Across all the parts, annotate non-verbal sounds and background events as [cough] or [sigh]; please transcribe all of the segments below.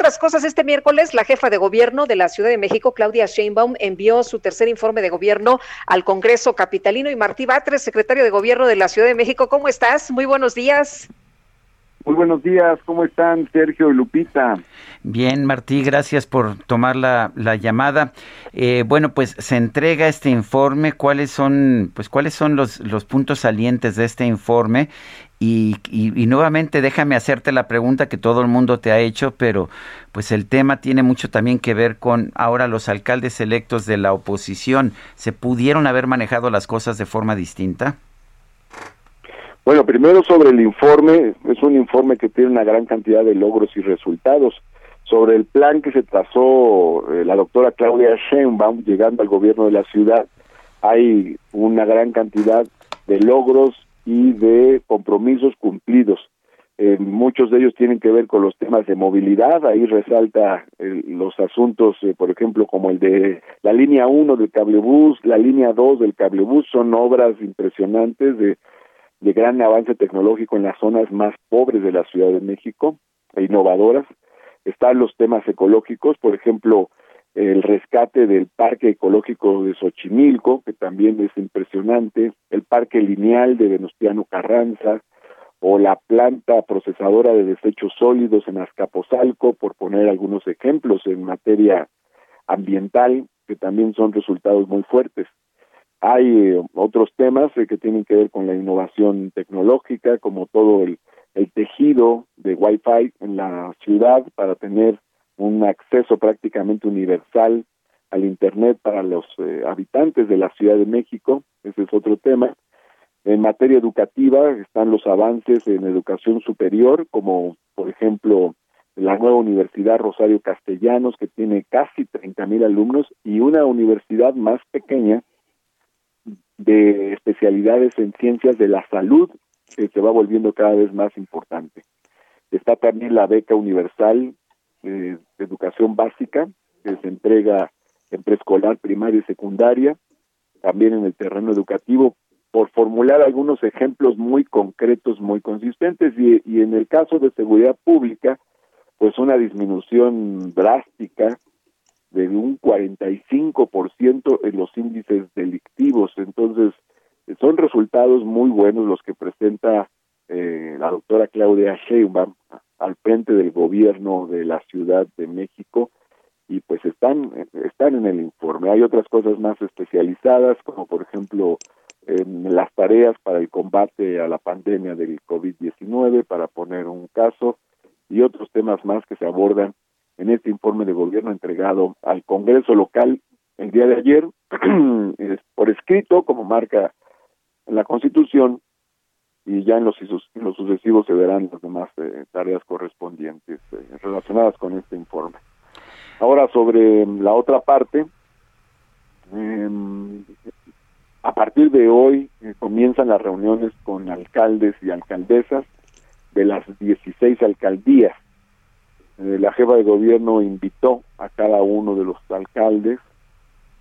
otras cosas, este miércoles la jefa de gobierno de la Ciudad de México, Claudia Sheinbaum, envió su tercer informe de gobierno al Congreso Capitalino y Martí Batres, secretario de Gobierno de la Ciudad de México. ¿Cómo estás? Muy buenos días. Muy buenos días, ¿cómo están Sergio y Lupita? Bien, Martí, gracias por tomar la, la llamada. Eh, bueno, pues se entrega este informe, ¿cuáles son, pues, cuáles son los, los puntos salientes de este informe? Y, y, nuevamente déjame hacerte la pregunta que todo el mundo te ha hecho, pero pues el tema tiene mucho también que ver con ahora los alcaldes electos de la oposición. ¿Se pudieron haber manejado las cosas de forma distinta? Bueno, primero sobre el informe, es un informe que tiene una gran cantidad de logros y resultados. Sobre el plan que se trazó eh, la doctora Claudia Sheinbaum llegando al gobierno de la ciudad, hay una gran cantidad de logros y de compromisos cumplidos. Eh, muchos de ellos tienen que ver con los temas de movilidad, ahí resalta eh, los asuntos, eh, por ejemplo, como el de la línea 1 del cablebús, la línea 2 del cablebús, son obras impresionantes de, de gran avance tecnológico en las zonas más pobres de la Ciudad de México, e innovadoras. Están los temas ecológicos, por ejemplo, el rescate del Parque Ecológico de Xochimilco, que también es impresionante, el Parque Lineal de Venustiano Carranza, o la planta procesadora de desechos sólidos en Azcapotzalco, por poner algunos ejemplos en materia ambiental, que también son resultados muy fuertes. Hay eh, otros temas eh, que tienen que ver con la innovación tecnológica, como todo el, tejido de Wi-Fi en la ciudad para tener un acceso prácticamente universal al Internet para los eh, habitantes de la Ciudad de México, ese es otro tema. En materia educativa están los avances en educación superior, como por ejemplo la nueva Universidad Rosario Castellanos, que tiene casi 30 mil alumnos, y una universidad más pequeña de especialidades en ciencias de la salud, que se va volviendo cada vez más importante. Está también la beca universal de educación básica que se entrega en preescolar, primaria y secundaria, también en el terreno educativo, por formular algunos ejemplos muy concretos, muy consistentes, y en el caso de seguridad pública, pues una disminución drástica de un 45% en los índices delictivos. Entonces, son resultados muy buenos los que presenta eh, la doctora Claudia Sheinbaum al frente del gobierno de la Ciudad de México y pues están están en el informe. Hay otras cosas más especializadas como por ejemplo las tareas para el combate a la pandemia del COVID-19 para poner un caso y otros temas más que se abordan en este informe de gobierno entregado al Congreso local el día de ayer [clears throat] por escrito como marca la Constitución y ya en los, sucesivos se verán las demás eh, tareas correspondientes eh, relacionadas con este informe. Ahora sobre la otra parte, eh, a partir de hoy eh, comienzan las reuniones con alcaldes y alcaldesas de las 16 alcaldías. La jefa de gobierno invitó a cada uno de los alcaldes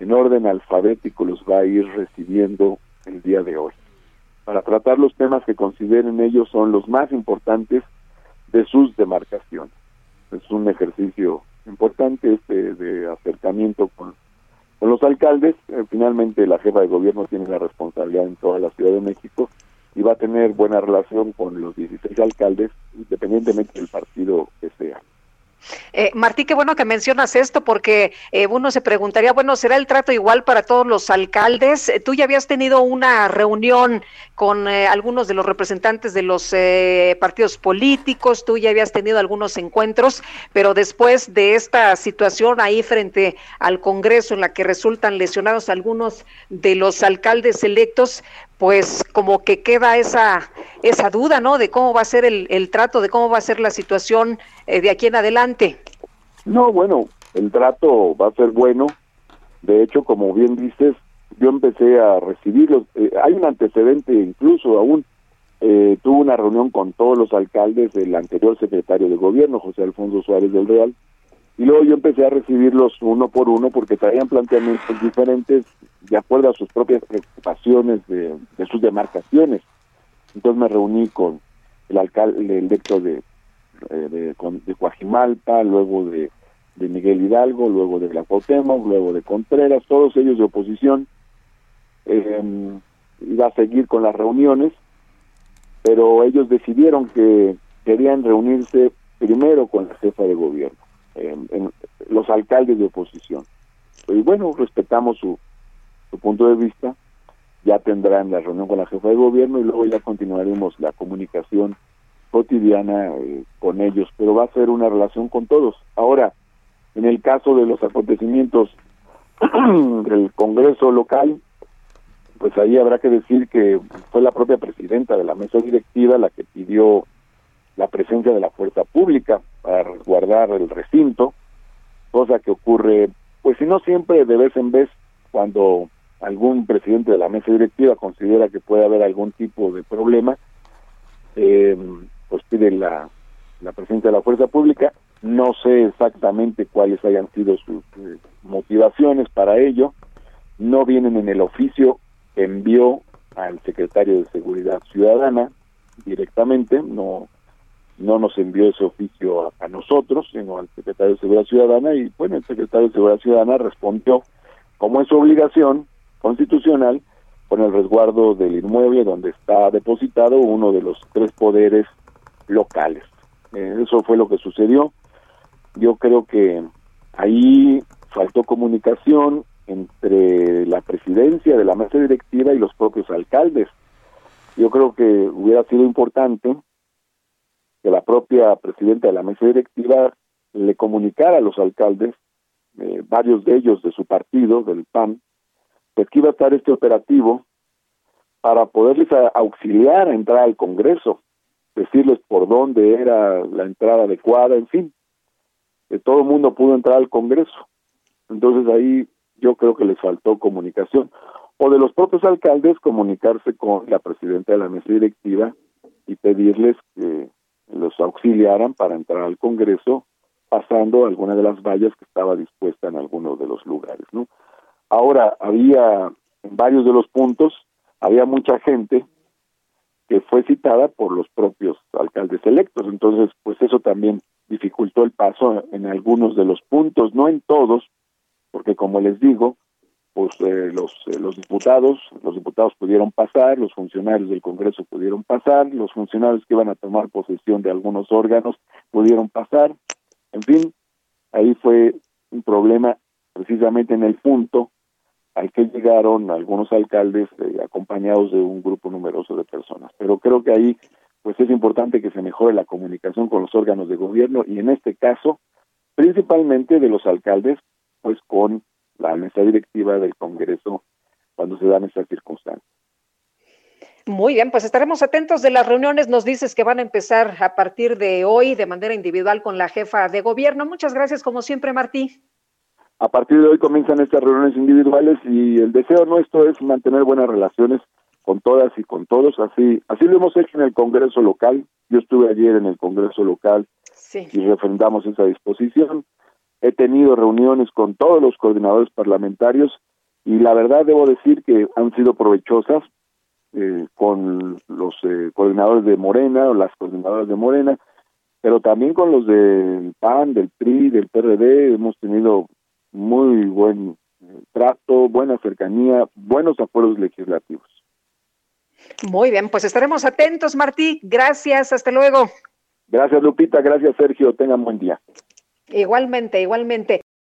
en orden alfabético los va a ir recibiendo el día de hoy para tratar los temas que consideren ellos son los más importantes de sus demarcaciones. Es un ejercicio importante este de acercamiento con, con los alcaldes. Eh, finalmente la jefa de gobierno tiene la responsabilidad en toda la Ciudad de México y va a tener buena relación con los 16 alcaldes, independientemente del partido. Eh, Martí, qué bueno que mencionas esto porque eh, uno se preguntaría, bueno, ¿será el trato igual para todos los alcaldes? Eh, tú ya habías tenido una reunión con eh, algunos de los representantes de los partidos políticos, tú ya habías tenido algunos encuentros, pero después de esta situación ahí frente al Congreso en la que resultan lesionados algunos de los alcaldes electos, pues como que queda esa, esa duda, ¿no? De cómo va a ser el, el trato, de cómo va a ser la situación eh, de aquí en adelante. No, bueno, el trato va a ser bueno. De hecho, como bien dices, yo empecé a recibirlos. Eh, hay un antecedente incluso aún. Eh, tuve una reunión con todos los alcaldes del anterior secretario de gobierno, José Alfonso Suárez del Real, y luego yo empecé a recibirlos uno por uno porque traían planteamientos diferentes de acuerdo a sus propias preocupaciones de, sus demarcaciones. Entonces me reuní con el alcalde electo de, eh, de, de Coajimalpa, luego de, Miguel Hidalgo, luego de la Cuauhtémoc, luego de Contreras, todos ellos de oposición, eh, iba a seguir con las reuniones, pero ellos decidieron que querían reunirse primero con la jefa de gobierno, en los alcaldes de oposición. Y bueno, respetamos su, su punto de vista, ya tendrán la reunión con la jefa de gobierno y luego ya continuaremos la comunicación cotidiana eh, con ellos, pero va a ser una relación con todos. Ahora, en el caso de los acontecimientos [clears throat] del Congreso local, pues ahí habrá que decir que fue la propia presidenta de la mesa directiva la que pidió la presencia de la fuerza pública para resguardar el recinto, cosa que ocurre, pues si no siempre, de vez en vez, cuando algún presidente de la mesa directiva considera que puede haber algún tipo de problema, eh, pues pide la, la presencia de la fuerza pública. No sé exactamente cuáles hayan sido sus eh, motivaciones para ello. No vienen en el oficio envió al secretario de Seguridad Ciudadana directamente, no no nos envió ese oficio a, nosotros, sino al secretario de Seguridad Ciudadana y bueno, el secretario de Seguridad Ciudadana respondió como es su obligación constitucional con el resguardo del inmueble donde está depositado uno de los tres poderes locales. Eh, eso fue lo que sucedió. Yo creo que ahí faltó comunicación, entre la presidencia de la mesa directiva y los propios alcaldes. Yo creo que hubiera sido importante que la propia presidenta de la mesa directiva le comunicara a los alcaldes, eh, varios de ellos de su partido, del PAN, pues que iba a estar este operativo para poderles auxiliar a entrar al Congreso, decirles por dónde era la entrada adecuada, en fin, que todo el mundo pudo entrar al Congreso. Entonces ahí yo creo que les faltó comunicación. O de los propios alcaldes comunicarse con la presidenta de la mesa directiva y pedirles que los auxiliaran para entrar al Congreso pasando alguna de las vallas que estaba dispuesta en alguno de los lugares, ¿no? Ahora, había en varios de los puntos, había mucha gente que fue citada por los propios alcaldes electos, entonces, pues eso también dificultó el paso en algunos de los puntos, no en todos, porque como les digo, pues eh, los, eh, los diputados, los diputados pudieron pasar, los funcionarios del Congreso pudieron pasar, los funcionarios que iban a tomar posesión de algunos órganos pudieron pasar, en fin, ahí fue un problema precisamente en el punto al que llegaron algunos alcaldes eh, acompañados de un grupo numeroso de personas. Pero creo que ahí pues es importante que se mejore la comunicación con los órganos de gobierno y en este caso principalmente de los alcaldes pues con la mesa directiva del Congreso cuando se dan estas circunstancias. Muy bien, pues estaremos atentos de las reuniones. Nos dices que van a empezar a partir de hoy de manera individual con la jefa de gobierno. Muchas gracias, como siempre, Martí. A partir de hoy comienzan estas reuniones individuales y el deseo nuestro es mantener buenas relaciones con todas y con todos. Así, así lo hemos hecho en el Congreso local. Yo estuve ayer en el Congreso local y refrendamos esa disposición. He tenido reuniones con todos los coordinadores parlamentarios y la verdad debo decir que han sido provechosas eh, con los eh, coordinadores de Morena o las coordinadoras de Morena, pero también con los del PAN, del PRI, del PRD, hemos tenido muy buen eh, trato, buena cercanía, buenos acuerdos legislativos. Muy bien, pues estaremos atentos, Martí. Gracias, hasta luego. Gracias, Lupita. Gracias, Sergio. Tengan buen día. Igualmente, igualmente.